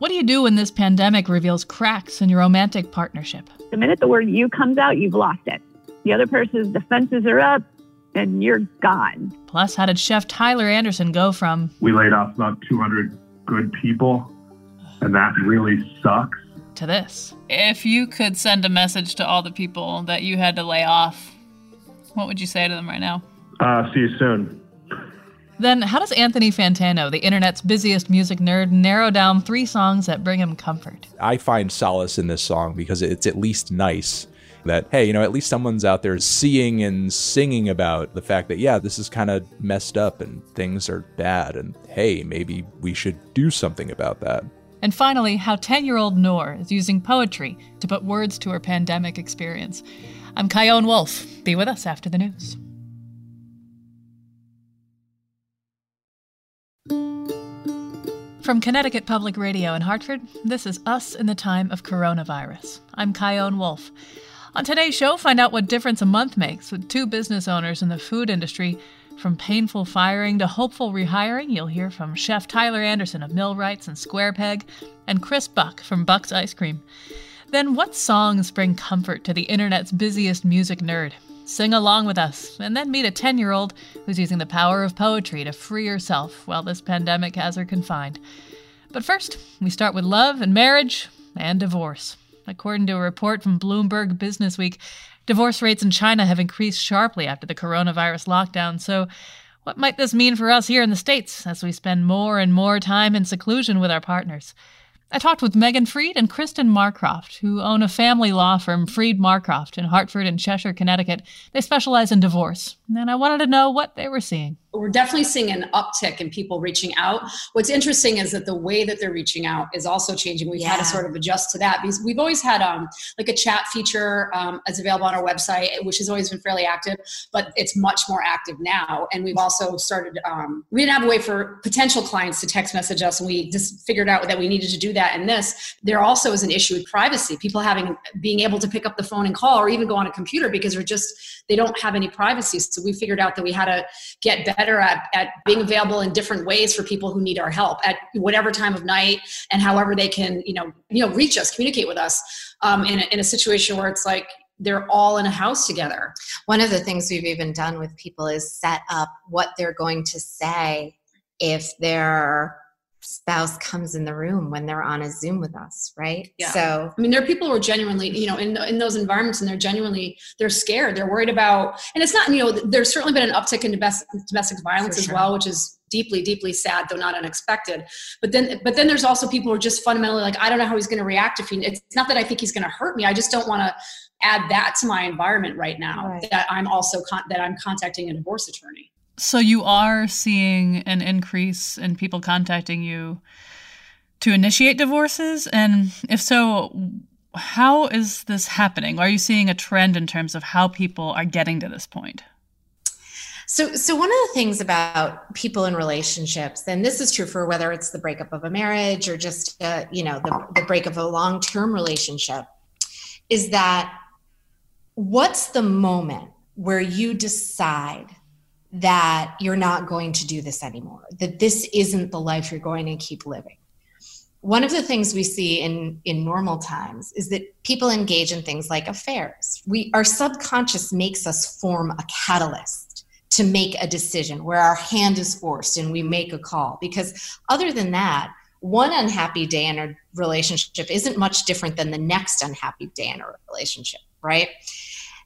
what do you do when this pandemic reveals cracks in your romantic partnership? The minute the word you comes out, you've lost it. The other person's defenses are up and you're gone. Plus, how did Chef Tyler Anderson go from We laid off about 200 good people, and that really sucks. to this? If you could send a message to all the people that you had to lay off, what would you say to them right now? Uh, see you soon. Then, how does Anthony Fantano, the internet's busiest music nerd, narrow down three songs that bring him comfort? I find solace in this song because it's at least nice that, hey, you know, at least someone's out there seeing and singing about the fact that, yeah, this is kind of messed up and things are bad. And hey, maybe we should do something about that. And finally, how 10 year old Noor is using poetry to put words to her pandemic experience. I'm Chion Wolf. Be with us after the news. From Connecticut Public Radio in Hartford, this is Us in the Time of Coronavirus. I'm Chion Wolf. On today's show, find out what difference a month makes with two business owners in the food industry. From painful firing to hopeful rehiring, you'll hear from Chef Tyler Anderson of Millwrights and Square Peg and Chris Buck from Buck's Ice Cream. Then, what songs bring comfort to the internet's busiest music nerd? Sing along with us, and then meet a 10 year old who's using the power of poetry to free herself while this pandemic has her confined. But first, we start with love and marriage and divorce. According to a report from Bloomberg Businessweek, divorce rates in China have increased sharply after the coronavirus lockdown. So, what might this mean for us here in the States as we spend more and more time in seclusion with our partners? I talked with Megan Freed and Kristen Marcroft, who own a family law firm, Freed Marcroft, in Hartford and Cheshire, Connecticut. They specialize in divorce, and I wanted to know what they were seeing. We're definitely seeing an uptick in people reaching out. What's interesting is that the way that they're reaching out is also changing. We've had to sort of adjust to that because we've always had um, like a chat feature um, that's available on our website, which has always been fairly active, but it's much more active now. And we've also started, um, we didn't have a way for potential clients to text message us, and we just figured out that we needed to do that. And this, there also is an issue with privacy. People having being able to pick up the phone and call, or even go on a computer because they're just they don't have any privacy. So we figured out that we had to get better at, at being available in different ways for people who need our help at whatever time of night and however they can, you know, you know, reach us, communicate with us um, in, a, in a situation where it's like they're all in a house together. One of the things we've even done with people is set up what they're going to say if their spouse comes in the room when they're on a Zoom with us, right? Yeah. So I mean, there are people who are genuinely, you know, in, in those environments and they're genuinely, they're scared. They're worried about, and it's not, you know, there's certainly been an uptick in domestic, domestic violence For as well, which is deeply, deeply sad, though not unexpected. But then, but then there's also people who are just fundamentally like, I don't know how he's going to react if he, it's not that I think he's going to hurt me. I just don't want to add that to my environment right now Right. that I'm also, con- that I'm contacting a divorce attorney. So, you are seeing an increase in people contacting you to initiate divorces? And if so, how is this happening? Are you seeing a trend in terms of how people are getting to this point? So, so one of the things about people in relationships, and this is true for whether it's the breakup of a marriage or just, uh, you know, the, the of a long-term relationship, is that what's the moment where you decide that you're not going to do this anymore, that this isn't the life you're going to keep living? One of the things we see in, in normal times is that people engage in things like affairs. We, our subconscious makes us form a catalyst to make a decision where our hand is forced and we make a call. Because other than that, one unhappy day in a relationship isn't much different than the next unhappy day in a relationship, right?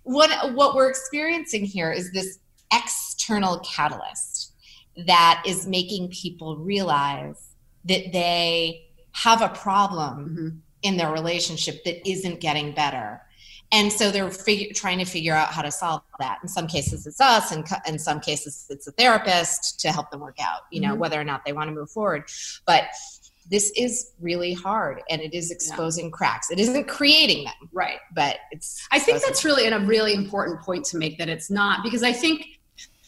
What, what we're experiencing here is this external catalyst that is making people realize that they have a problem in their relationship that isn't getting better and so they're figure, trying to figure out how to solve that in some cases it's us and co- in some cases it's a therapist to help them work out you know Mhm. whether or not they want to move forward but this is really hard and it is exposing yeah. cracks. It isn't creating them. Right. But it's I think that's really and a really important point to make that it's not because I think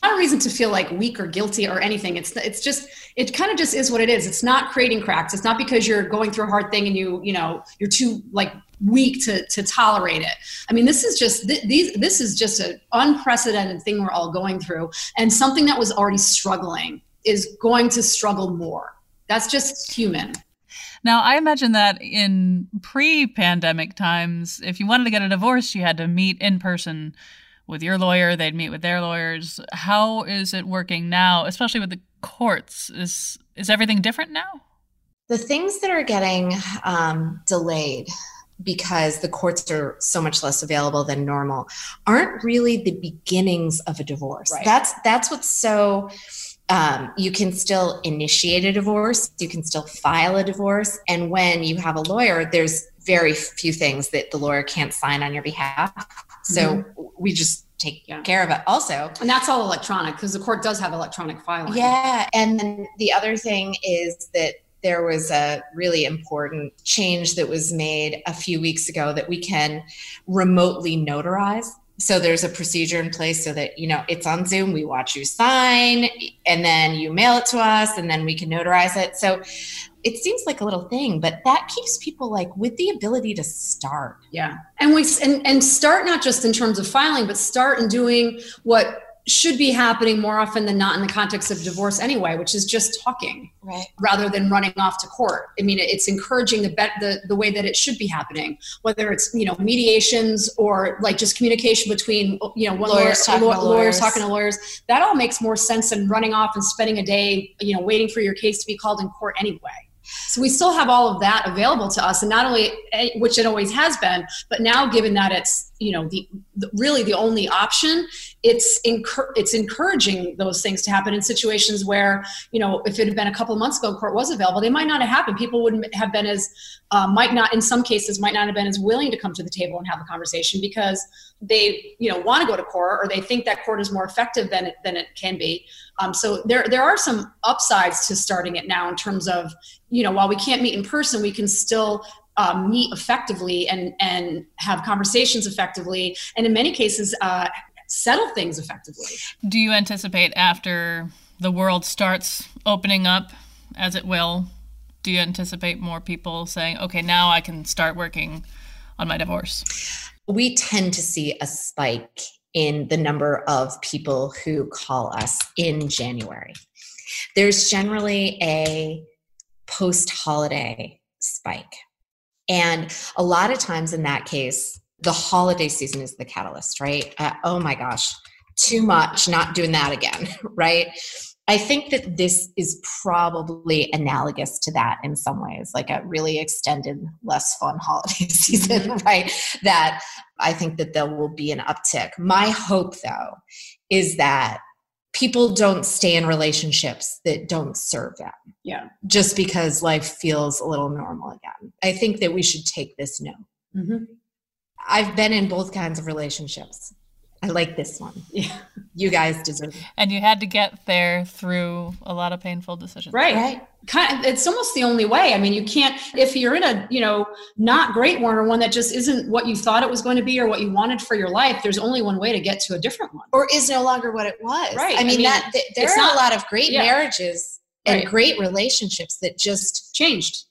not a reason to feel like weak or guilty or anything. It's it's just it kind of just is what it is. It's not creating cracks. It's not because you're going through a hard thing and you you know you're too like weak to to tolerate it. I mean, this is just th- these this is just an unprecedented thing we're all going through, and something that was already struggling is going to struggle more. That's just human. Now, I imagine that in pre pandemic times, if you wanted to get a divorce, you had to meet in person with your lawyer, they'd meet with their lawyers. How is it working now, especially with the courts? Is, is everything different now? The things that are getting um, delayed because the courts are so much less available than normal aren't really the beginnings of a divorce. Right. That's that's what's so um, you can still initiate a divorce, you can still file a divorce. And when you have a lawyer, there's very few things that the lawyer can't sign on your behalf. So mm-hmm. we just take yeah. care of it also. And that's all electronic because the court does have electronic filing. Yeah. And then the other thing is that there was a really important change that was made a few weeks ago that we can remotely notarize so there's a procedure in place so that you know it's on zoom we watch you sign and then you mail it to us and then we can notarize it so it seems like a little thing but that keeps people like with the ability to start yeah and we and, and start not just in terms of filing but start in doing what should be happening more often than not in the context of divorce anyway, which is just talking right. rather than running off to court. I mean, it's encouraging the, bet, the the way that it should be happening, whether it's you know mediations or like just communication between you know one lawyers, lawyer, talking, lawyers. lawyers talking to lawyers. That all makes more sense than running off and spending a day you know waiting for your case to be called in court anyway. So we still have all of that available to us, and not only eh, which it always has been, but now given that it's you know the, the really the only option, it's it's encouraging those things to happen in situations where you know if it had been a couple of months ago, court was available, they might not have happened. People wouldn't have been as uh, might not in some cases might not have been as willing to come to the table and have a conversation because they you know want to go to court or they think that court is more effective than it, than it can be. Um, so there there are some upsides to starting it now in terms of you know while we can't meet in person, we can still um, meet effectively and and have conversations effectively, and in many cases uh, settle things effectively. Do you anticipate after the world starts opening up, as it will? Do you anticipate more people saying, "Okay, now I can start working on my divorce"? We tend to see a spike in the number of people who call us in January. There's generally a post holiday spike. And a lot of times in that case, the holiday season is the catalyst, right? Uh, oh my gosh, too much, not doing that again, right? I think that this is probably analogous to that in some ways, like a really extended, less fun holiday season, mm-hmm. right? That I think that there will be an uptick. My hope, though, is that people don't stay in relationships that don't serve them. Yeah. Just because life feels a little normal again. I think that we should take this note. Mm-hmm. I've been in both kinds of relationships. I like this one. Yeah. You guys deserve it. And you had to get there through a lot of painful decisions. Right. Right. Kind of, it's almost the only way. I mean, you can't if you're in a, you know, not great one or one that just isn't what you thought it was going to be or what you wanted for your life, there's only one way to get to a different one. Or is no longer what it was. Right. I mean, I mean that th- there are not, a lot of great yeah. marriages and right. great relationships that just changed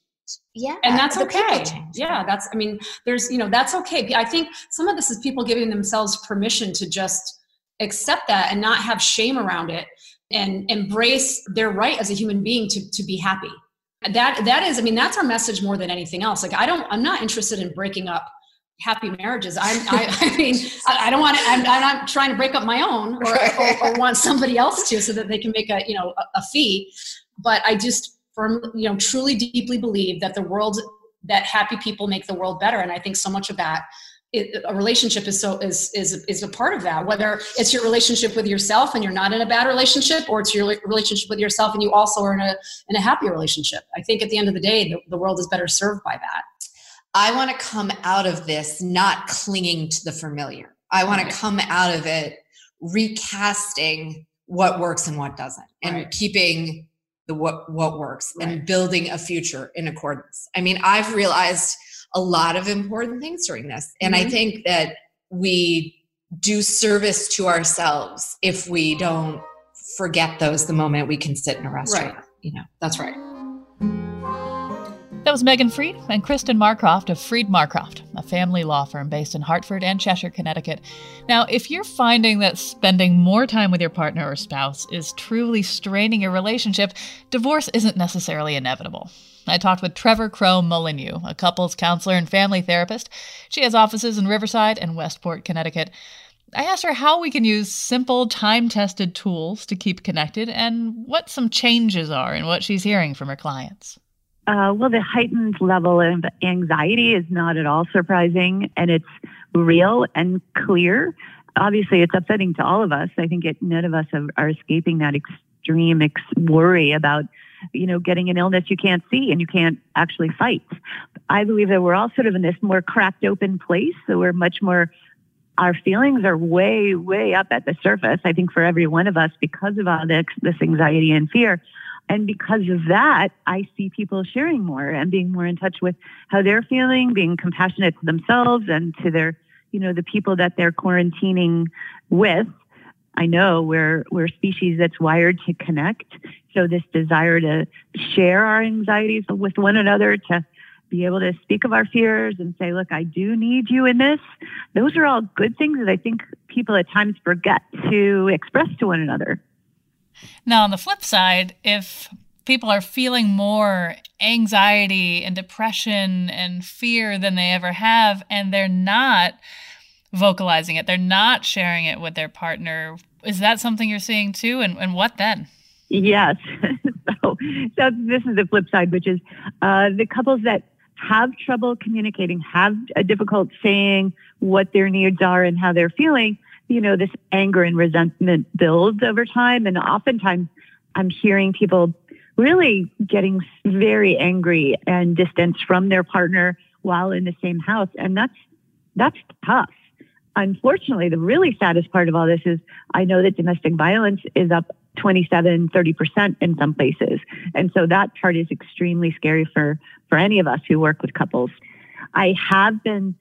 yeah and that's okay. yeah that's i mean there's you know that's okay. I think some of this is people giving themselves permission to just accept that and not have shame around it and embrace their right as a human being to, to be happy. That that is i mean that's our message more than anything else. Like i don't i'm not interested in breaking up happy marriages. I'm i, I mean I, I, don't want to I'm, I'm, not trying to break up my own or, or, or, want somebody else to so that they can make a you know a, a fee. But i just firm, you know, truly deeply believe that the world, that happy people make the world better. And I think so much of that it, a relationship is so is is is a part of that whether it's your relationship with yourself and you're not in a bad relationship or it's your relationship with yourself and you also are in a in a happy relationship i think at the end of the day the, the world is better served by that i want to come out of this not clinging to the familiar i want right. to come out of it recasting what works and what doesn't and right. keeping the what what works right. and building a future in accordance. I mean, I've realized a lot of important things during this, and mm-hmm. I think that we do service to ourselves if we don't forget those the moment we can sit in a restaurant. Right. You know, that's right. That was Megan Freed and Kristen Marcroft of Freed Marcroft, a family law firm based in Hartford and Cheshire, Connecticut. Now, if you're finding that spending more time with your partner or spouse is truly straining your relationship, divorce isn't necessarily inevitable. I talked with Trevor Crow Molyneux, a couples counselor and family therapist. She has offices in Riverside and Westport, Connecticut. I asked her how we can use simple, time tested tools to keep connected and what some changes are in what she's hearing from her clients. Uh, well, the heightened level of anxiety is not at all surprising, and it's real and clear. Obviously, it's upsetting to all of us. I think it, none of us have, are escaping that extreme ex- worry about, you know, getting an illness you can't see and you can't actually fight. I believe that we're all sort of in this more cracked open place, so we're much more. Our feelings are way, way up at the surface. I think for every one of us, because of all this, this anxiety and fear, and because of that, I see people sharing more and being more in touch with how they're feeling, being compassionate to themselves and to their, you know, the people that they're quarantining with. I know we're we're a species that's wired to connect. So this desire to share our anxieties with one another, to be able to speak of our fears and say, look, I do need you in this. Those are all good things that I think people at times forget to express to one another. Now, on the flip side, if people are feeling more anxiety and depression and fear than they ever have, and they're not vocalizing it, they're not sharing it with their partner, is that something you're seeing too? And, and what then? Yes. so, so this is the flip side, which is uh, the couples that have trouble communicating, have a difficult saying what their needs are and how they're feeling, you know, this anger and resentment builds over time. And oftentimes I'm hearing people really getting very angry and distanced from their partner while in the same house. And that's, that's tough. Unfortunately, the really saddest part of all this is I know that domestic violence is up 27, 30% in some places. And so that part is extremely scary for, for any of us who work with couples. I have been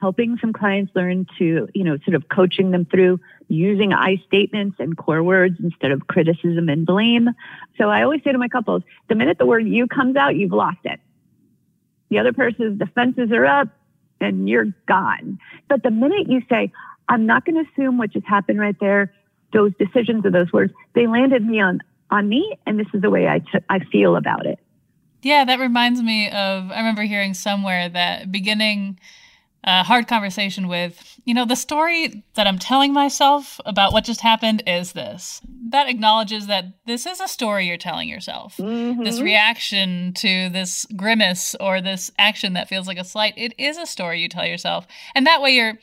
helping some clients learn to, you know, sort of coaching them through using I statements and core words instead of criticism and blame. So I always say to my couples, the minute the word you comes out, you've lost it. The other person's defenses are up and you're gone. But the minute you say, I'm not going to assume what just happened right there, those decisions or those words, they landed me on, on me. And this is the way I, t- I feel about it. Yeah, that reminds me of, I remember hearing somewhere that beginning a hard conversation with, you know, the story that I'm telling myself about what just happened is this. That acknowledges that this is a story you're telling yourself. Mm-hmm. This reaction to this grimace or this action that feels like a slight, it is a story you tell yourself. And that way you're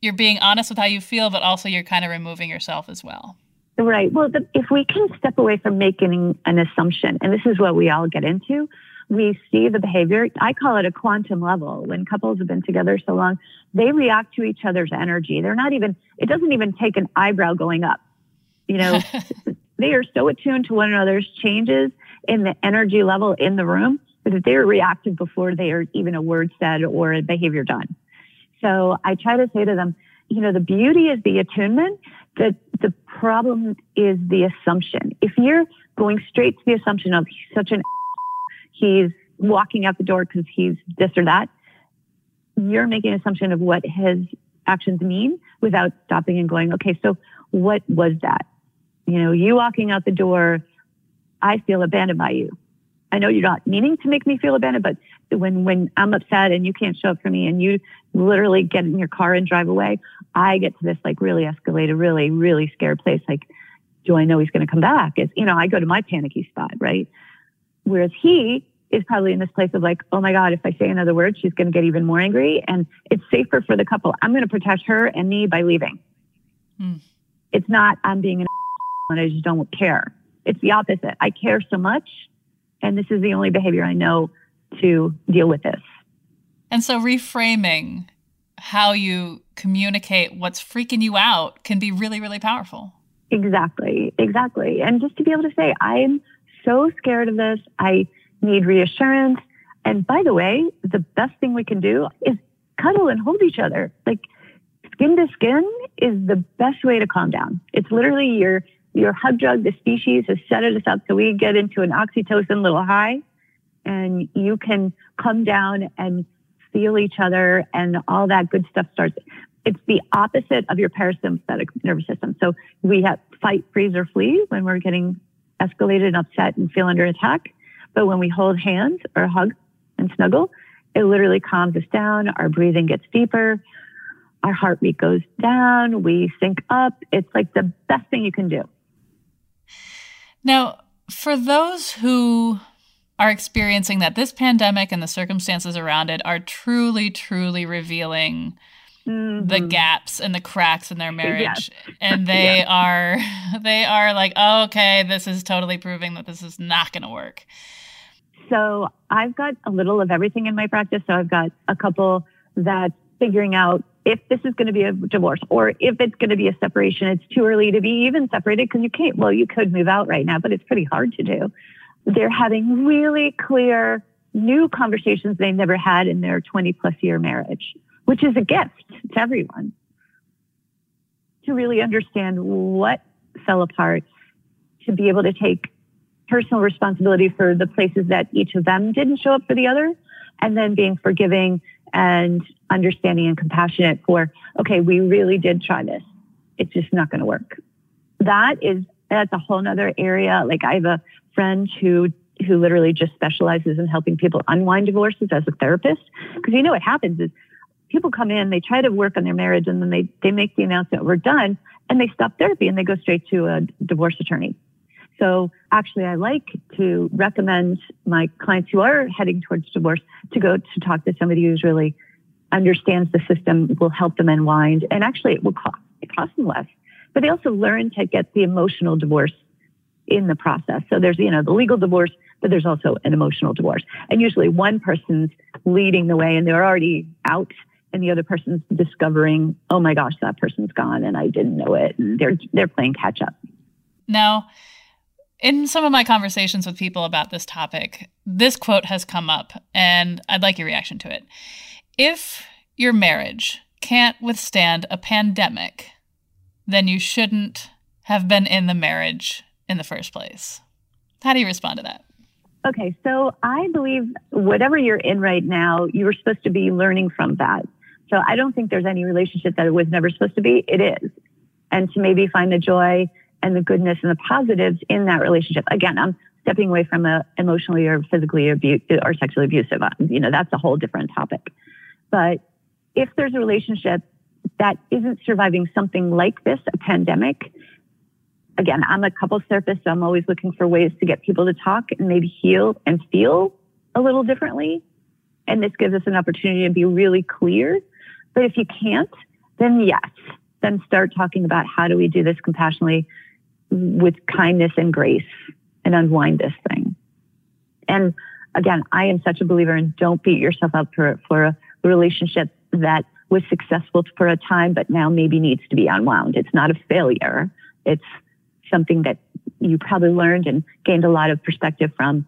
you're being honest with how you feel, but also you're kind of removing yourself as well. Right. Well, the, if we can step away from making an assumption, and this is what we all get into, we see the behavior. I call it a quantum level. When couples have been together so long, they react to each other's energy. They're not even, it doesn't even take an eyebrow going up. You know, they are so attuned to one another's changes in the energy level in the room that they're reactive before they are even a word said or a behavior done. So I try to say to them, you know, the beauty is the attunement. The, the problem is the assumption. If you're going straight to the assumption of such an he's walking out the door because he's this or that, you're making an assumption of what his actions mean without stopping and going, okay, so what was that? You know, you walking out the door, I feel abandoned by you. I know you're not meaning to make me feel abandoned, but when, when I'm upset and you can't show up for me and you literally get in your car and drive away, I get to this like really escalated, really, really scared place. Like, do I know he's going to come back? It's, you know, I go to my panicky spot, right? Whereas he is probably in this place of like, oh my God, if I say another word, she's going to get even more angry. And it's safer for the couple. I'm going to protect her and me by leaving. Hmm. It's not, I'm being an and I just don't care. It's the opposite. I care so much. And this is the only behavior I know to deal with this. And so reframing how you communicate what's freaking you out can be really, really powerful. Exactly. Exactly. And just to be able to say, I'm so scared of this. I need reassurance. And by the way, the best thing we can do is cuddle and hold each other. Like skin to skin is the best way to calm down. It's literally your your hug drug, the species has set us up so we get into an oxytocin little high and you can come down and feel each other and all that good stuff starts. It's the opposite of your parasympathetic nervous system. So we have fight, freeze, or flee when we're getting escalated and upset and feel under attack. But when we hold hands or hug and snuggle, it literally calms us down. Our breathing gets deeper. Our heartbeat goes down. We sync up. It's like the best thing you can do. Now, for those who are experiencing that, this pandemic and the circumstances around it are truly, truly revealing mm-hmm. the gaps and the cracks in their marriage. Yes. And they yeah. are they are like, oh, okay, this is totally proving that this is not gonna work. So I've got a little of everything in my practice. So I've got a couple that figuring out if this is going to be a divorce or if it's going to be a separation. It's too early to be even separated because you can't, well, you could move out right now, but it's pretty hard to do. They're having really clear new conversations they never had in their 20 plus year marriage, which is a gift to everyone to really understand what fell apart, to be able to take personal responsibility for the places that each of them didn't show up for the other, and then being forgiving and understanding and compassionate for, okay, we really did try this. It's just not going to work. That is, that's a whole nother area. Like I have a friend who, who literally just specializes in helping people unwind divorces as a therapist. Cause you know what happens is people come in, they try to work on their marriage and then they, they make the announcement, we're done. And they stop therapy and they go straight to a divorce attorney. So actually, I like to recommend my clients who are heading towards divorce to go to talk to somebody who's really understands the system, will help them unwind, and actually it will cost, it costs them less. But they also learn to get the emotional divorce in the process. So there's, you know, the legal divorce, but there's also an emotional divorce. And usually one person's leading the way and they're already out and the other person's discovering, oh my gosh, that person's gone and I didn't know it. And they're they're playing catch up. Now, in some of my conversations with people about this topic, this quote has come up, and I'd like your reaction to it. If your marriage can't withstand a pandemic, then you shouldn't have been in the marriage in the first place. How do you respond to that? Okay, so I believe whatever you're in right now, you were supposed to be learning from that. So I don't think there's any relationship that it was never supposed to be. It is. And to maybe find the joy and the goodness and the positives in that relationship. Again, I'm stepping away from a emotionally or physically abu- or sexually abusive. Uh, you know, that's a whole different topic. But if there's a relationship that isn't surviving something like this, a pandemic, again, I'm a couples therapist, so I'm always looking for ways to get people to talk and maybe heal and feel a little differently. And this gives us an opportunity to be really clear. But if you can't, then yes, then start talking about how do we do this compassionately with kindness and grace and unwind this thing. And again, I am such a believer in don't beat yourself up for, for a relationship that was successful for a time, but now maybe needs to be unwound. It's not a failure. It's something that you probably learned and gained a lot of perspective from.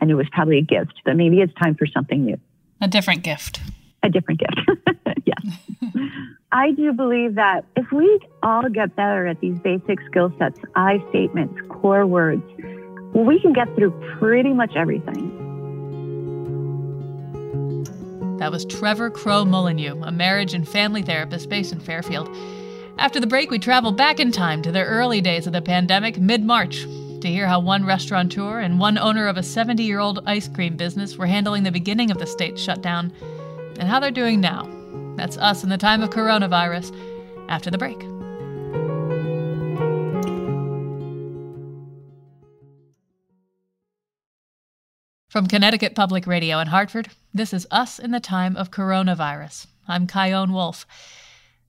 And it was probably a gift, but maybe it's time for something new. A different gift. A different gift. I do believe that if we all get better at these basic skill sets, I statements, core words, we can get through pretty much everything. That was Trevor Crow Molyneux, a marriage and family therapist based in Fairfield. After the break, we travel back in time to the early days of the pandemic, mid March, to hear how one restaurateur and one owner of a 70 year old ice cream business were handling the beginning of the state shutdown and how they're doing now. That's us in the time of coronavirus after the break. From Connecticut Public Radio in Hartford, this is Us in the Time of Coronavirus. I'm Chion Wolf.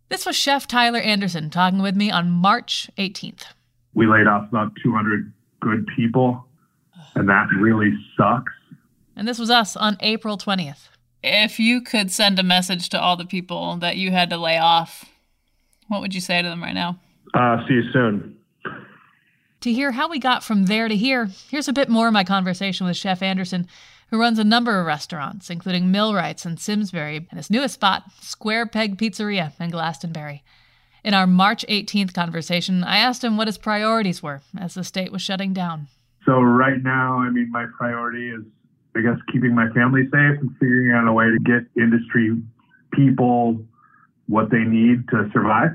This was Chef Tyler Anderson talking with me on March 18th. We laid off about 200 good people, and that really sucks. And this was us on April 20th. If you could send a message to all the people that you had to lay off, what would you say to them right now? Uh, see you soon. To hear how we got from there to here, here's a bit more of my conversation with Chef Anderson, who runs a number of restaurants, including Millwrights and Simsbury, and his newest spot, Square Peg Pizzeria in Glastonbury. In our March 18th conversation, I asked him what his priorities were as the state was shutting down. So, right now, I mean, my priority is, I guess, keeping my family safe and figuring out a way to get industry people what they need to survive.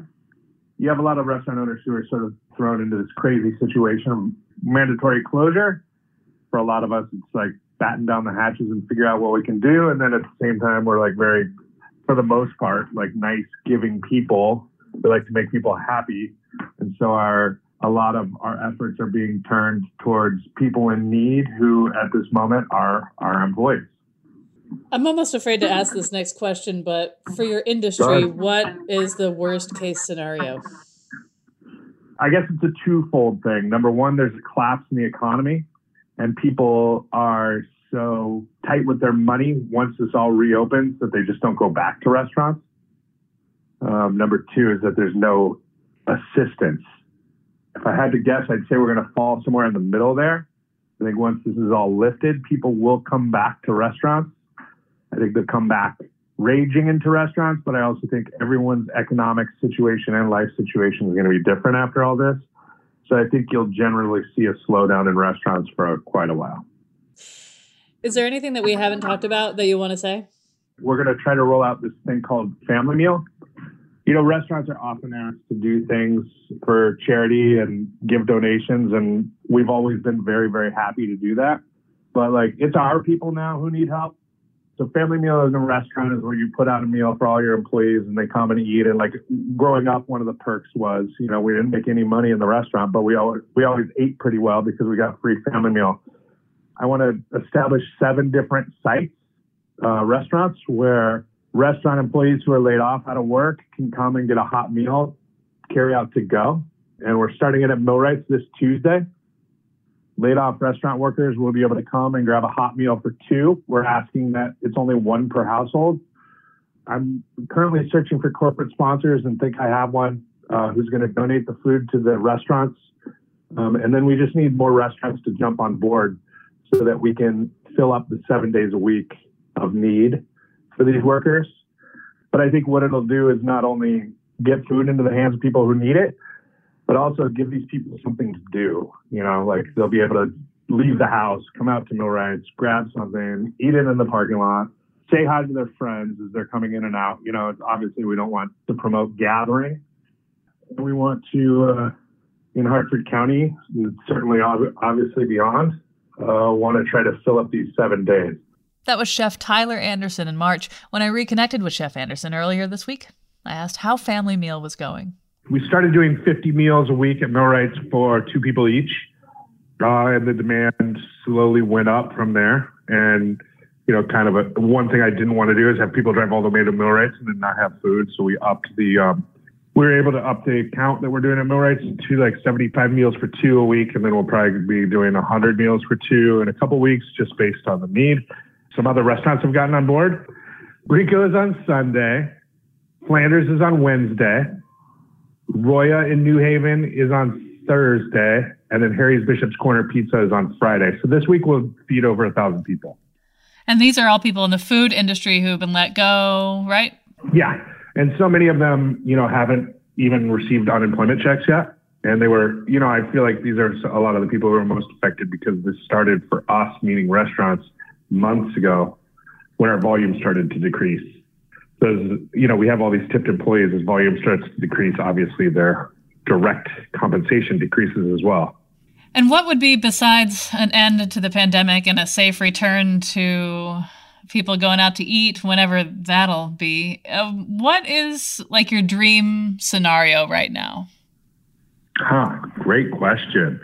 You have a lot of restaurant owners who are sort of thrown into this crazy situation of mandatory closure. For a lot of us, it's like batten down the hatches and figure out what we can do. And then at the same time, we're like very, for the most part, like nice, giving people. We like to make people happy. And so our a lot of our efforts are being turned towards people in need who at this moment are our employees. I'm almost afraid to ask this next question, but for your industry, what is the worst case scenario? I guess it's a twofold thing. Number one, there's a collapse in the economy, and people are so tight with their money once this all reopens that they just don't go back to restaurants. Um, number two is that there's no assistance. If I had to guess, I'd say we're going to fall somewhere in the middle there. I think once this is all lifted, people will come back to restaurants. I think they'll come back raging into restaurants, but I also think everyone's economic situation and life situation is going to be different after all this. So I think you'll generally see a slowdown in restaurants for quite a while. Is there anything that we haven't talked about that you want to say? We're going to try to roll out this thing called Family Meal. You know, restaurants are often asked to do things for charity and give donations, and we've always been very, very happy to do that. But like, it's our people now who need help so family meal in a restaurant is where you put out a meal for all your employees and they come and eat. And like growing up, one of the perks was, you know, we didn't make any money in the restaurant, but we always we always ate pretty well because we got free family meal. I want to establish seven different sites, uh, restaurants where restaurant employees who are laid off out of work can come and get a hot meal, carry out to go. And we're starting it at Millwrights this Tuesday laid off restaurant workers will be able to come and grab a hot meal for two. We're asking that it's only one per household. I'm currently searching for corporate sponsors and think I have one uh, who's going to donate the food to the restaurants. Um, and then we just need more restaurants to jump on board so that we can fill up the seven days a week of need for these workers. But I think what it'll do is not only get food into the hands of people who need it, but also give these people something to do. You know, like they'll be able to leave the house, come out to Millwrights, grab something, eat it in the parking lot, say hi to their friends as they're coming in and out. You know, obviously we don't want to promote gathering. We want to, uh, in Hartford County, certainly obviously beyond, uh, want to try to fill up these seven days. That was Chef Tyler Anderson in March. When I reconnected with Chef Anderson earlier this week, I asked how Family Meal was going we started doing 50 meals a week at Millwrights for two people each. Uh, and the demand slowly went up from there. And, you know, kind of a one thing I didn't want to do is have people drive all the way to Millwrights and then not have food. So we upped the, um, we were able to up the count that we're doing at Millwrights to like 75 meals for two a week. And then we'll probably be doing 100 meals for two in a couple weeks just based on the need. Some other restaurants have gotten on board. Rico is on Sunday. Flanders is on Wednesday. Roia in New Haven is on Thursday, and then Harry's Bishop's Corner Pizza is on Friday. So this week we'll feed over a thousand people. And these are all people in the food industry who have been let go, right? Yeah, and so many of them, you know, haven't even received unemployment checks yet. And they were, you know, I feel like these are a lot of the people who are most affected because this started for us, meaning restaurants, months ago when our volume started to decrease those, you know, we have all these tipped employees as volume starts to decrease, obviously their direct compensation decreases as well. And what would be, besides an end to the pandemic and a safe return to people going out to eat whenever that'll be, uh, what is like your dream scenario right now? Huh, great question.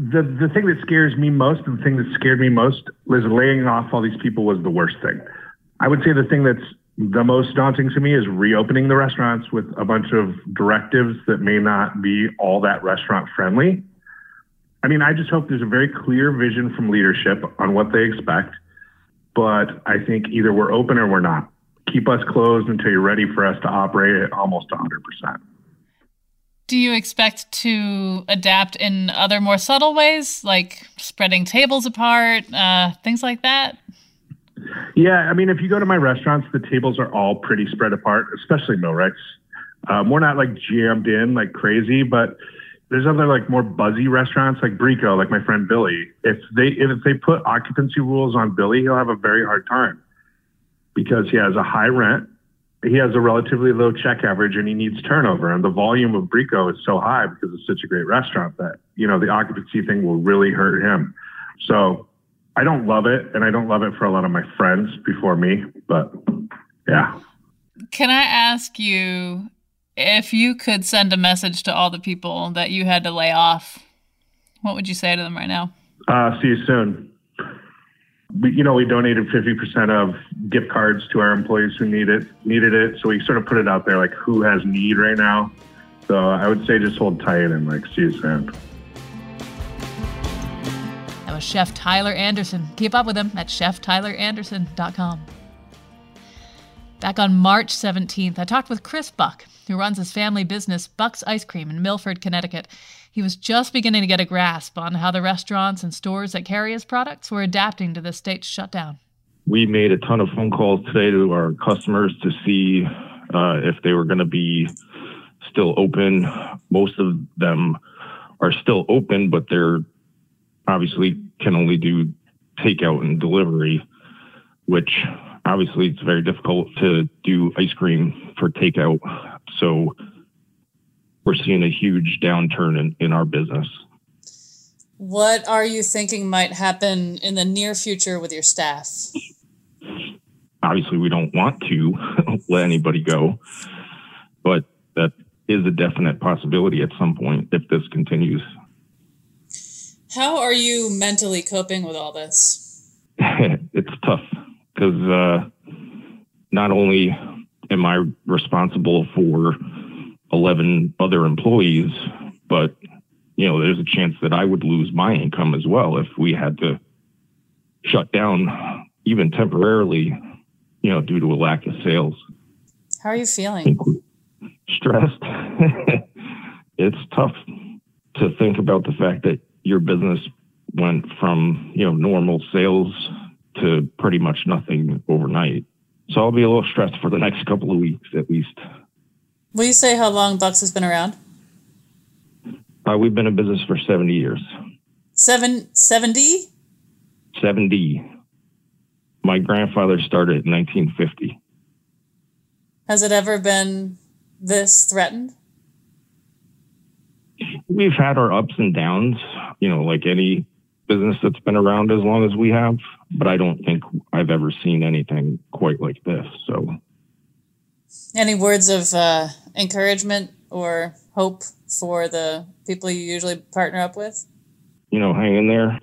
The, the thing that scares me most, the thing that scared me most was laying off all these people was the worst thing. I would say the thing that's the most daunting to me is reopening the restaurants with a bunch of directives that may not be all that restaurant friendly. I mean, I just hope there's a very clear vision from leadership on what they expect. But I think either we're open or we're not. Keep us closed until you're ready for us to operate at almost 100%. Do you expect to adapt in other more subtle ways, like spreading tables apart, uh, things like that? Yeah, I mean, if you go to my restaurants, the tables are all pretty spread apart, especially Millwrights. Um, we're not like jammed in like crazy, but there's other like more buzzy restaurants like Bricco, like my friend Billy. If they if they put occupancy rules on Billy, he'll have a very hard time because he has a high rent, he has a relatively low check average, and he needs turnover. And the volume of Bricco is so high because it's such a great restaurant that you know the occupancy thing will really hurt him. So I don't love it, and I don't love it for a lot of my friends before me. But yeah. Can I ask you if you could send a message to all the people that you had to lay off? What would you say to them right now? Uh, see you soon. We, you know, we donated 50% of gift cards to our employees who need it, needed it. So we sort of put it out there like who has need right now. So I would say just hold tight and like see you soon. That was Chef Tyler Anderson. Keep up with him at cheftyleranderson.com. Back on March 17th, I talked with Chris Buck, who runs his family business, Buck's Ice Cream, in Milford, Connecticut. He was just beginning to get a grasp on how the restaurants and stores that carry his products were adapting to the state's shutdown. We made a ton of phone calls today to our customers to see uh, if they were going to be still open. Most of them are still open, but they're obviously can only do takeout and delivery, which obviously it's very difficult to do ice cream for takeout. So we're seeing a huge downturn in, in our business. What are you thinking might happen in the near future with your staff? Obviously, we don't want to let anybody go, but that is a definite possibility at some point if this continues. How are you mentally coping with all this? because uh, not only am I responsible for 11 other employees, but you know, there's a chance that I would lose my income as well if we had to shut down even temporarily, you know, due to a lack of sales. How are you feeling? Stressed. it's tough to think about the fact that your business went from, you know, normal sales to pretty much nothing overnight. So I'll be a little stressed for the next couple of weeks at least. Will you say how long Bucks has been around? Uh, we've been in business for 70 years. Seven, 70? 70. My grandfather started in 1950. Has it ever been this threatened? We've had our ups and downs, you know, like any business that's been around as long as we have, but I don't think I've ever seen anything quite like this. So, any words of uh, encouragement or hope for the people you usually partner up with? You know, hang in there,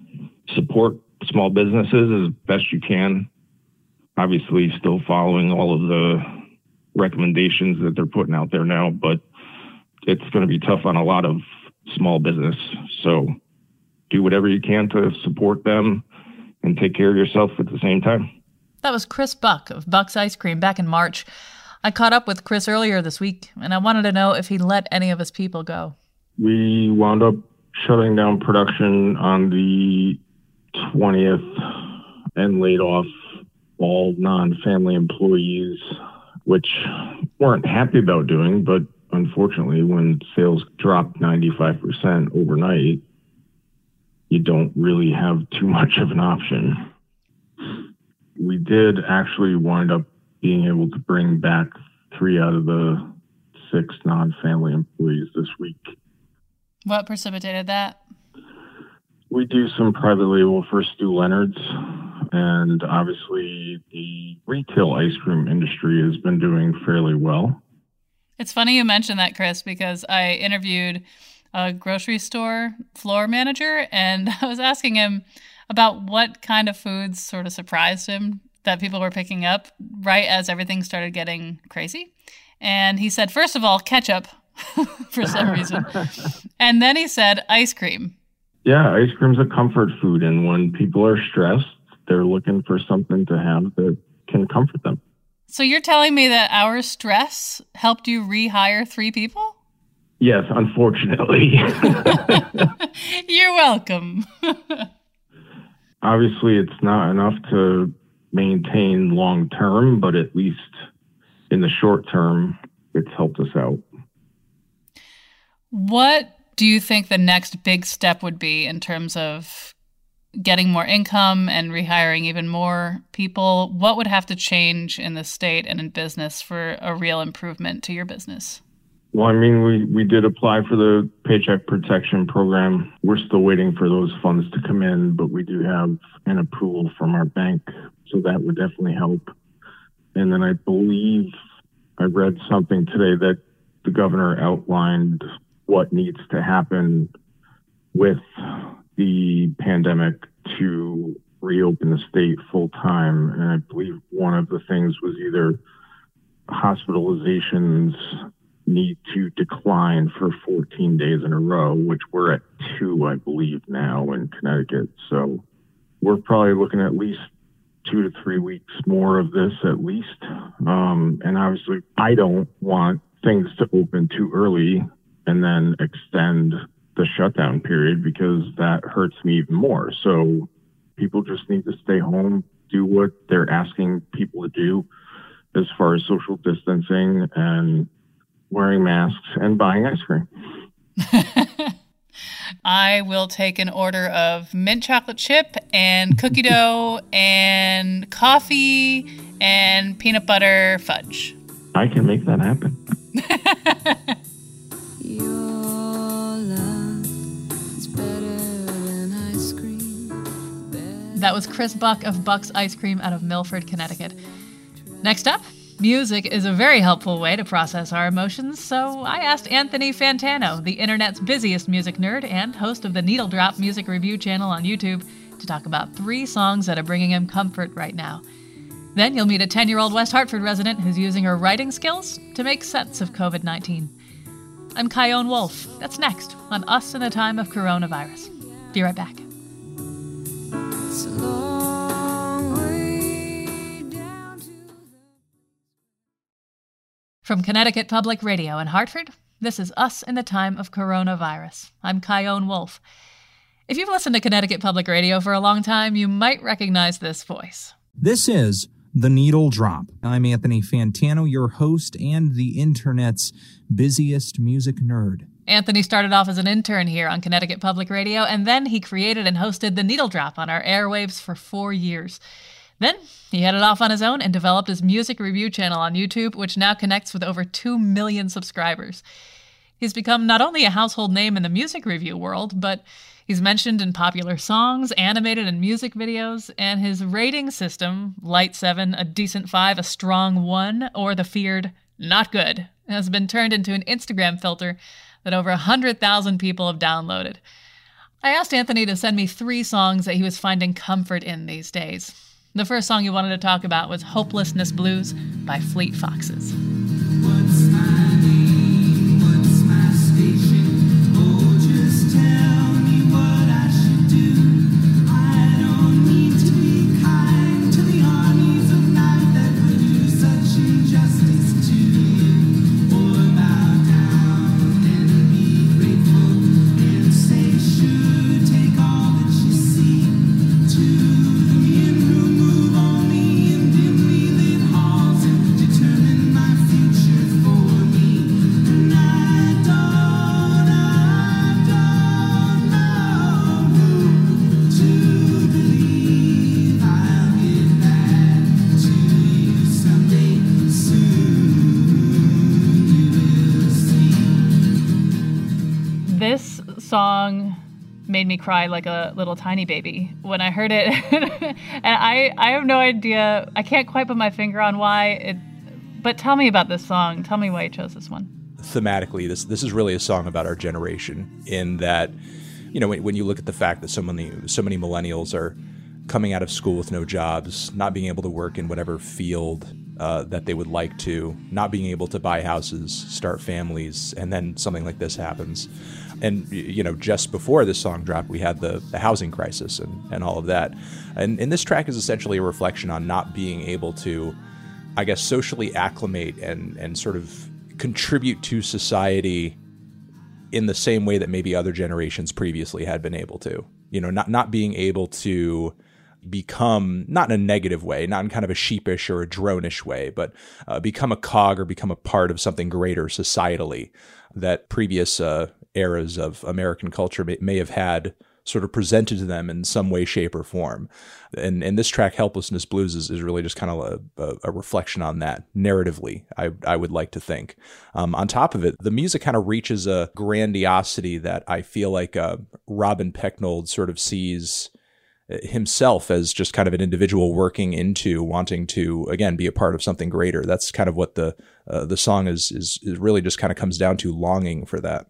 support small businesses as best you can. Obviously, still following all of the recommendations that they're putting out there now, but it's going to be tough on a lot of small business. So, do whatever you can to support them and take care of yourself at the same time. That was Chris Buck of Buck's Ice Cream back in March. I caught up with Chris earlier this week, and I wanted to know if he let any of his people go. We wound up shutting down production on the 20th and laid off all non family employees, which weren't happy about doing, but unfortunately, when sales dropped 95% overnight, you don't really have too much of an option. We did actually wind up being able to bring back three out of the six non family employees this week. What precipitated that? We do some private label for Stew Leonard's, and obviously the retail ice cream industry has been doing fairly well. It's funny you mentioned that, Chris, because I interviewed a grocery store floor manager and I was asking him about what kind of foods sort of surprised him that people were picking up right as everything started getting crazy. And he said, first of all, ketchup for some reason. and then he said, ice cream. Yeah, ice cream's a comfort food. And when people are stressed, they're looking for something to have that can comfort them. So you're telling me that our stress helped you rehire three people? Yes, unfortunately. You're welcome. Obviously, it's not enough to maintain long term, but at least in the short term, it's helped us out. What do you think the next big step would be in terms of getting more income and rehiring even more people? What would have to change in the state and in business for a real improvement to your business? Well, I mean, we, we did apply for the Paycheck Protection Program. We're still waiting for those funds to come in, but we do have an approval from our bank. So that would definitely help. And then I believe I read something today that the governor outlined what needs to happen with the pandemic to reopen the state full time. And I believe one of the things was either hospitalizations need to decline for 14 days in a row, which we're at two, I believe, now in Connecticut. So we're probably looking at least two to three weeks more of this at least. Um, and obviously, I don't want things to open too early and then extend the shutdown period because that hurts me even more. So people just need to stay home, do what they're asking people to do as far as social distancing and wearing masks and buying ice cream. I will take an order of mint chocolate chip and cookie dough and coffee and peanut butter fudge. I can make that happen. That was Chris Buck of Buck's Ice Cream out of Milford, Connecticut. Next up, music is a very helpful way to process our emotions, so I asked Anthony Fantano, the internet's busiest music nerd and host of the Needle Drop music review channel on YouTube, to talk about three songs that are bringing him comfort right now. Then you'll meet a 10 year old West Hartford resident who's using her writing skills to make sense of COVID 19. I'm Chion Wolf. That's next on Us in a Time of Coronavirus. Be right back. From Connecticut Public Radio in Hartford, this is Us in the Time of Coronavirus. I'm Chion Wolf. If you've listened to Connecticut Public Radio for a long time, you might recognize this voice. This is The Needle Drop. I'm Anthony Fantano, your host and the internet's busiest music nerd. Anthony started off as an intern here on Connecticut Public Radio, and then he created and hosted The Needle Drop on our airwaves for four years. Then he headed off on his own and developed his music review channel on YouTube, which now connects with over 2 million subscribers. He's become not only a household name in the music review world, but he's mentioned in popular songs, animated and music videos, and his rating system, Light 7, a decent 5, a strong 1, or the feared not good, has been turned into an Instagram filter that over 100,000 people have downloaded. I asked Anthony to send me three songs that he was finding comfort in these days. The first song you wanted to talk about was Helplessness Blues by Fleet Foxes. Cry like a little tiny baby when I heard it. and I, I have no idea. I can't quite put my finger on why it. But tell me about this song. Tell me why you chose this one. Thematically, this this is really a song about our generation. In that, you know, when, when you look at the fact that so many so many millennials are coming out of school with no jobs, not being able to work in whatever field uh, that they would like to, not being able to buy houses, start families, and then something like this happens and you know just before this song dropped we had the, the housing crisis and, and all of that and, and this track is essentially a reflection on not being able to i guess socially acclimate and and sort of contribute to society in the same way that maybe other generations previously had been able to. You know, not not being able to become not in a negative way, not in kind of a sheepish or a dronish way, but uh, become a cog or become a part of something greater societally that previous uh, eras of American culture may, may have had sort of presented to them in some way, shape, or form. And and this track, "Helplessness Blues," is, is really just kind of a, a, a, reflection on that narratively. I I would like to think. Um, on top of it, the music kind of reaches a grandiosity that I feel like uh, Robin Pecknold sort of sees himself as just kind of an individual working into wanting to again be a part of something greater. That's kind of what the uh, the song is, is is really just kind of comes down to longing for that.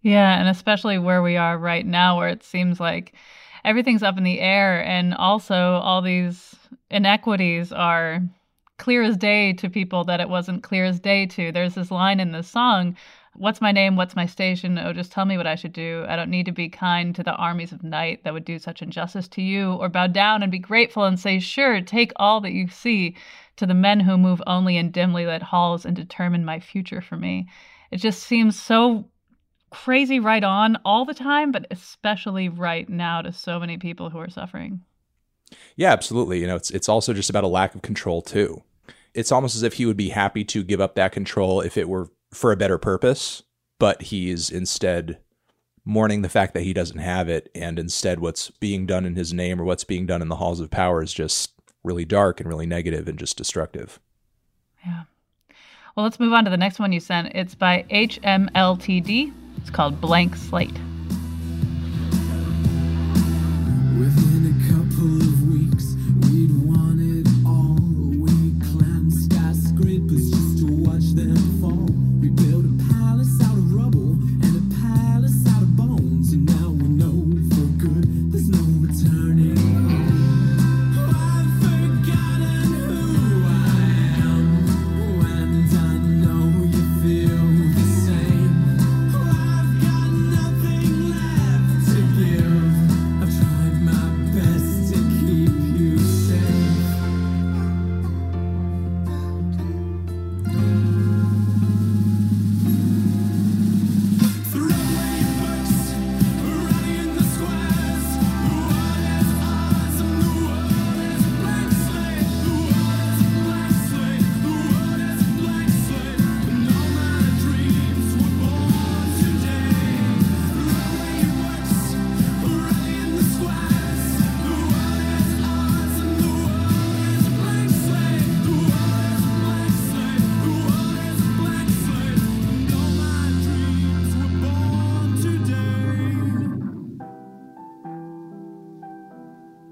Yeah, and especially where we are right now, where it seems like everything's up in the air, and also all these inequities are clear as day to people that it wasn't clear as day to. There's this line in the song What's my name? What's my station? Oh, just tell me what I should do. I don't need to be kind to the armies of night that would do such injustice to you, or bow down and be grateful and say, Sure, take all that you see to the men who move only in dimly lit halls and determine my future for me. It just seems so crazy right on all the time, but especially right now to so many people who are suffering. Yeah, absolutely. You know, it's it's also just about a lack of control too. It's almost as if he would be happy to give up that control if it were for a better purpose, but he's instead mourning the fact that he doesn't have it and instead what's being done in his name or what's being done in the halls of power is just really dark and really negative and just destructive. Yeah. Well, let's move on to the next one you sent. It's by HMLTD. It's called Blank Slate. Within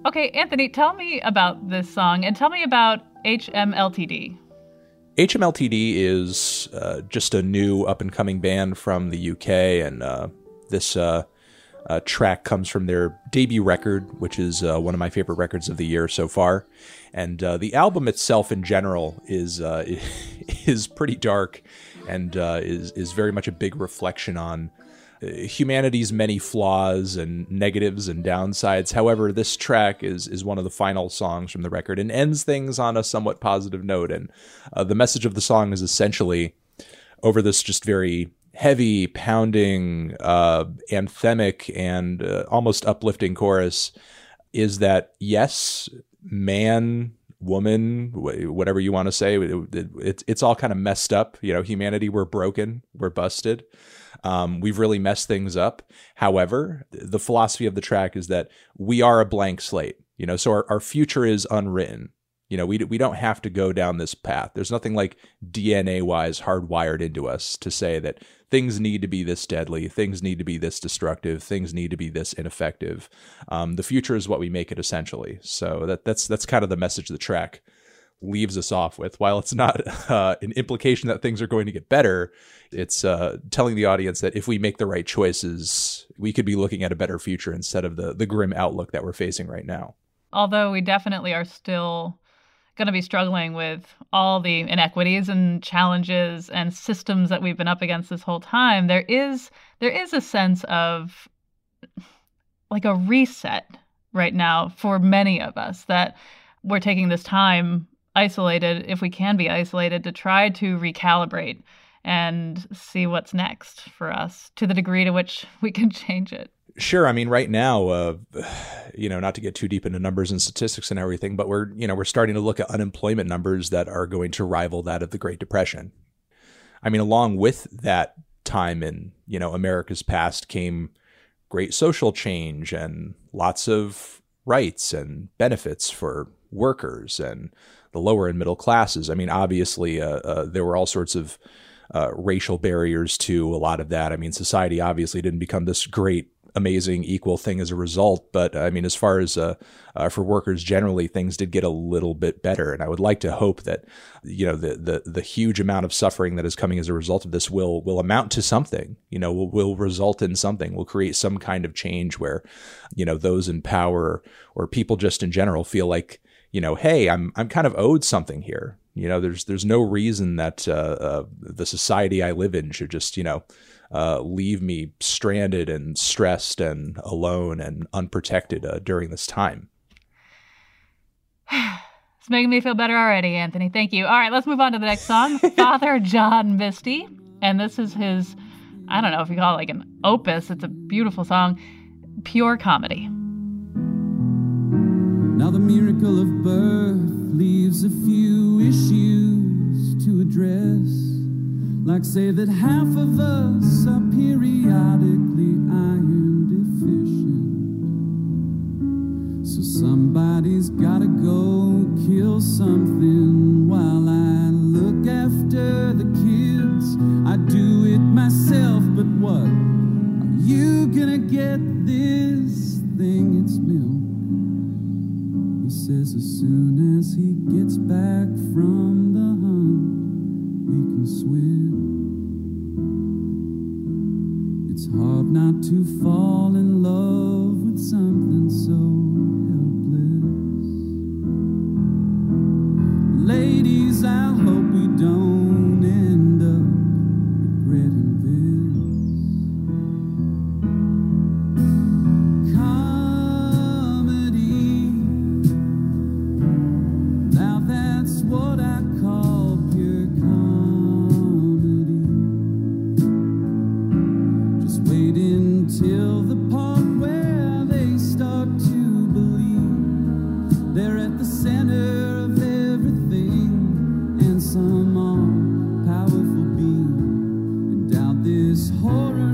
Okay, Anthony, tell me about this song and tell me about HMLTD. HMLTD is uh, just a new up and coming band from the UK, and uh, this uh, uh, track comes from their debut record, which is uh, one of my favorite records of the year so far. And uh, the album itself, in general, is is pretty dark and is is very much a big reflection on humanity's many flaws and negatives and downsides. However, this track is is one of the final songs from the record and ends things on a somewhat positive note. And uh, the message of the song is essentially over this just very heavy, pounding, uh, anthemic, and uh, almost uplifting chorus is that yes, man, woman, whatever you want to say, it, it, it's it's all kind of messed up. You know, humanity, we're broken, we're busted. Um, we've really messed things up. However, the philosophy of the track is that we are a blank slate. You know, so our, our future is unwritten. You know, we we don't have to go down this path. There's nothing like DNA wise hardwired into us to say that things need to be this deadly, things need to be this destructive, things need to be this ineffective. Um, the future is what we make it essentially. So that that's that's kind of the message of the track leaves us off with. While it's not uh, an implication that things are going to get better, it's uh, telling the audience that if we make the right choices, we could be looking at a better future instead of the the grim outlook that we're facing right now. Although we definitely are still going to be struggling with all the inequities and challenges and systems that we've been up against this whole time, there is there is a sense of like a reset right now for many of us that we're taking this time isolated if we can be isolated to try to recalibrate and see what's next for us to the degree to which we can change it. Sure. I mean, right now, uh, you know, not to get too deep into numbers and statistics and everything, but we're, you know, we're starting to look at unemployment numbers that are going to rival that of the Great Depression. I mean, along with that time in, you know, America's past came great social change and lots of rights and benefits for workers and the lower and middle classes. I mean, obviously, uh, uh, there were all sorts of uh, racial barriers to a lot of that. I mean, society obviously didn't become this great amazing equal thing as a result. But I mean, as far as uh, uh, for workers generally, things did get a little bit better, and I would like to hope that you know the the the huge amount of suffering that is coming as a result of this will will amount to something. You know, will will result in something. Will create some kind of change where you know those in power or people just in general feel like you know, hey, I'm I'm kind of owed something here. You know, there's there's no reason that uh, uh, the society I live in should just you know uh, leave me stranded and stressed and alone and unprotected uh, during this time. it's making me feel better already, Anthony. Thank you. All right, let's move on to the next song Father John Misty. And this is his, I don't know if you call it like an opus, it's a beautiful song, pure comedy. Now, the miracle of birth leaves a few issues to address. Like say that half of us are periodically iron deficient. So somebody's gotta go kill something while I look after the kids. I do it myself, but what? Are you gonna get this thing? It's milk. Says as soon as he gets back from the hunt, we can swim. It's hard not to fall in love with something so helpless. Ladies, I hope we don't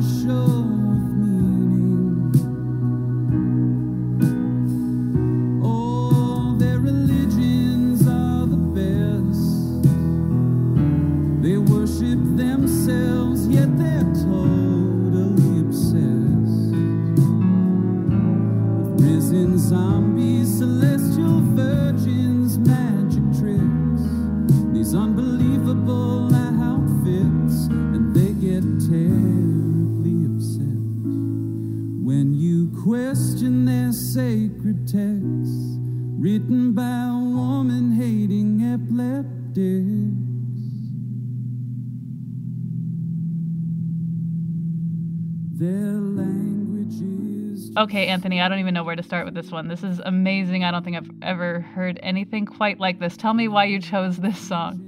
show Okay, Anthony, I don't even know where to start with this one. This is amazing. I don't think I've ever heard anything quite like this. Tell me why you chose this song.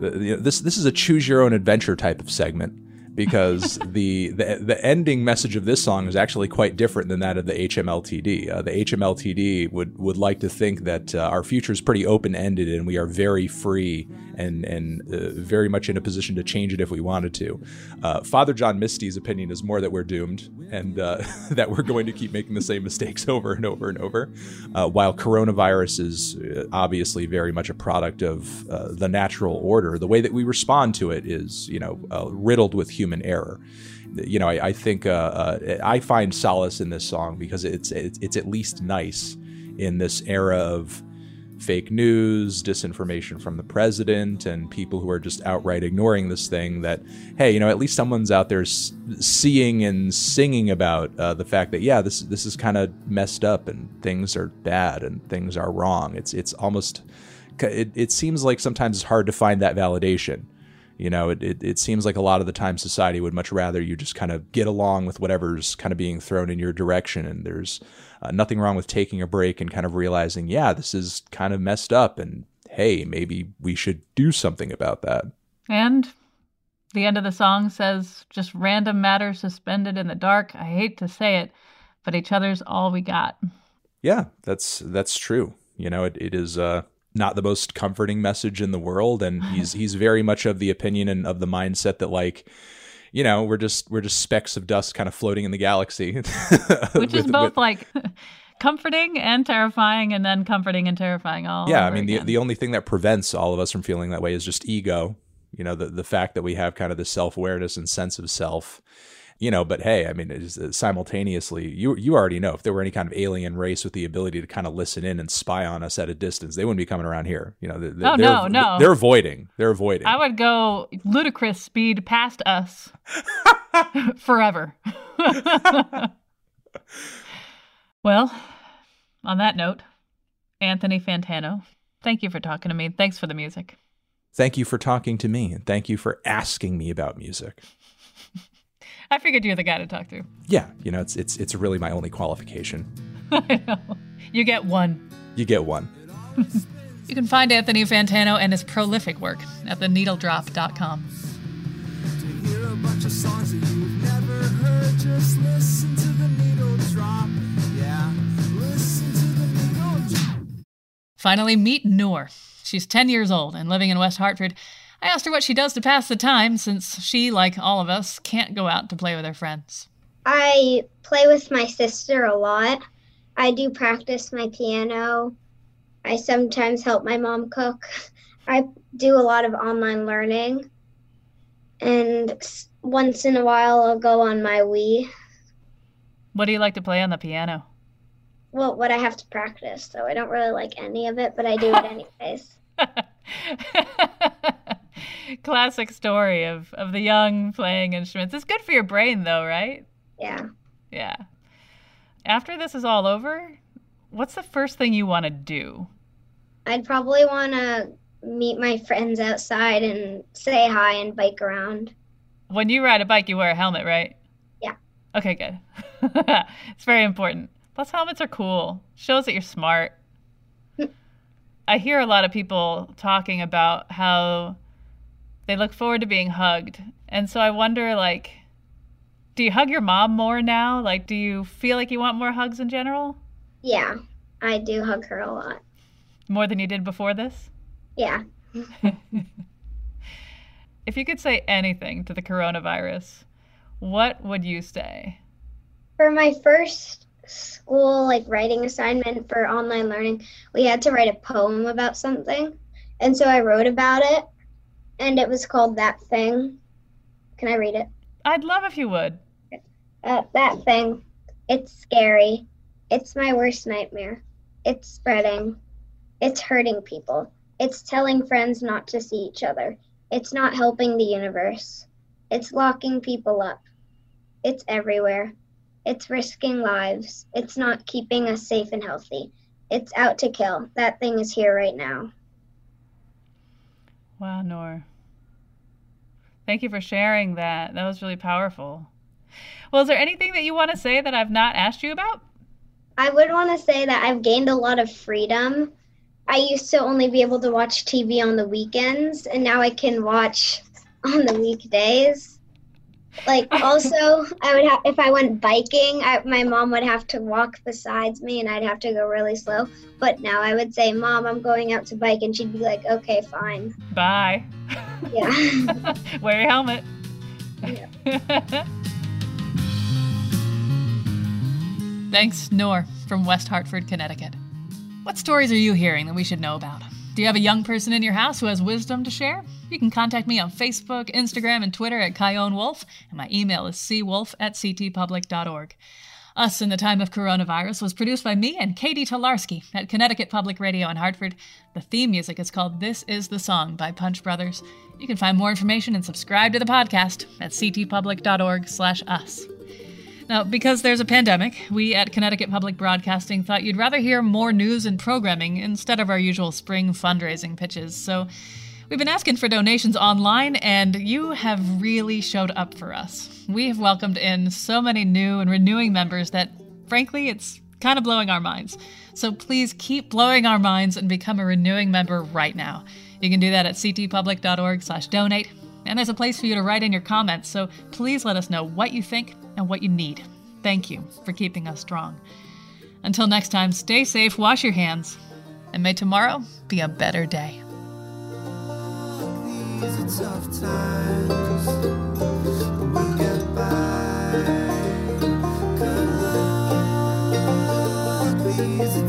The- you know, this this is a choose your own adventure type of segment because the, the the ending message of this song is actually quite different than that of the HMLTD. Uh, the HMLTD would would like to think that uh, our future is pretty open ended and we are very free and and uh, very much in a position to change it if we wanted to. Uh, Father John Misty's opinion is more that we're doomed and uh, that we're going to keep making the same mistakes over and over and over. Uh, while coronavirus is obviously very much a product of the natural order, the way that we respond to it is you know riddled with human error. You know, I, I think uh, uh, I find solace in this song because it's, it's it's at least nice in this era of fake news, disinformation from the president, and people who are just outright ignoring this thing. That hey, you know, at least someone's out there s- seeing and singing about uh, the fact that yeah, this this is kind of messed up and things are bad and things are wrong. It's it's almost it, it seems like sometimes it's hard to find that validation. You know, it, it, it seems like a lot of the time society would much rather you just kind of get along with whatever's kind of being thrown in your direction. And there's uh, nothing wrong with taking a break and kind of realizing, yeah, this is kind of messed up. And hey, maybe we should do something about that. And The end of the song says, just random matter suspended in the dark. I hate to say it, but each other's all we got. Yeah, that's that's true. You know, it, it is uh, not the most comforting message in the world, and he's he's very much of the opinion and of the mindset that like, you know, we're just we're just specks of dust kind of floating in the galaxy, Which is both with- like comforting and terrifying, and then comforting and terrifying all yeah. I mean, the again. the only thing that prevents all of us from feeling that way is just ego. You know, the the fact that we have kind of this self awareness and sense of self. You know, but hey, I mean, it's, uh, simultaneously, you you already know if there were any kind of alien race with the ability to kind of listen in and spy on us at a distance, they wouldn't be coming around here. You know, they, Oh, they're, no, no. they're avoiding. They're avoiding. I would go ludicrous speed past us forever. well, on that note, Anthony Fantano, thank you for talking to me. Thanks for the music. Thank you for talking to me, and thank you for asking me about music. I figured you're the guy to talk to. Yeah, you know, it's it's it's really my only qualification. I know. You get one. You get one. You can find Anthony Fantano and his prolific work at theneedledrop.com. To hear a bunch of songs that you've never heard, just listen to the needle drop. Yeah, listen to the needle drop. Finally, meet Noor. She's 10 years old and living in West Hartford. I asked her what she does to pass the time since she, like all of us, can't go out to play with her friends. I play with my sister a lot. I do practice my piano. I sometimes help my mom cook. I do a lot of online learning. And once in a while, I'll go on my Wii. What do you like to play on the piano? Well, what I have to practice, so I don't really like any of it, but I do it anyways. Classic story of, of the young playing instruments. It's good for your brain, though, right? Yeah. Yeah. After this is all over, what's the first thing you want to do? I'd probably want to meet my friends outside and say hi and bike around. When you ride a bike, you wear a helmet, right? Yeah. Okay, good. it's very important. Plus, helmets are cool. Shows that you're smart. Hmm. I hear a lot of people talking about how they look forward to being hugged. And so I wonder, like, do you hug your mom more now? Like, do you feel like you want more hugs in general? Yeah, I do hug her a lot. More than you did before this? Yeah. If you could say anything to the coronavirus, what would you say? For my first school like writing assignment for online learning, we had to write a poem about something. And so I wrote about it and it was called That Thing. Can I read it? I'd love if you would. Uh, that thing. It's scary. It's my worst nightmare. It's spreading. It's hurting people. It's telling friends not to see each other. It's not helping the universe. It's locking people up. It's everywhere. It's risking lives. It's not keeping us safe and healthy. It's out to kill. That thing is here right now. Wow, Noor. Thank you for sharing that. That was really powerful. Well, is there anything that you want to say that I've not asked you about? I would want to say that I've gained a lot of freedom. I used to only be able to watch TV on the weekends, and now I can watch on the weekdays. Like, also, I would have if I went biking, I, my mom would have to walk besides me, and I'd have to go really slow. But now I would say, "Mom, I'm going out to bike," and she'd be like, "Okay, fine." Bye. Yeah. Wear your helmet. Thanks, Noor from West Hartford, Connecticut. What stories are you hearing that we should know about? Do you have a young person in your house who has wisdom to share? You can contact me on Facebook, Instagram, and Twitter at Chion Wolf, and my email is cwolf at ctpublic.org. Us in the Time of Coronavirus was produced by me and Katie Tolarski at Connecticut Public Radio in Hartford. The theme music is called This Is the Song by Punch Brothers. You can find more information and subscribe to the podcast at ctpublic.org slash us. Now, because there's a pandemic, we at Connecticut Public Broadcasting thought you'd rather hear more news and programming instead of our usual spring fundraising pitches. So we've been asking for donations online, and you have really showed up for us. We have welcomed in so many new and renewing members that, frankly, it's kind of blowing our minds. So please keep blowing our minds and become a renewing member right now. You can do that at ctpublic.org/donate. And there's a place for you to write in your comments, so please let us know what you think and what you need. Thank you for keeping us strong. Until next time, stay safe, wash your hands, and may tomorrow be a better day. These are tough times.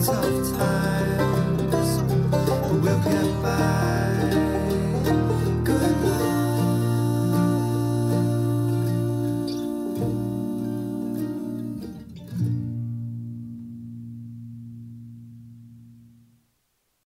Tough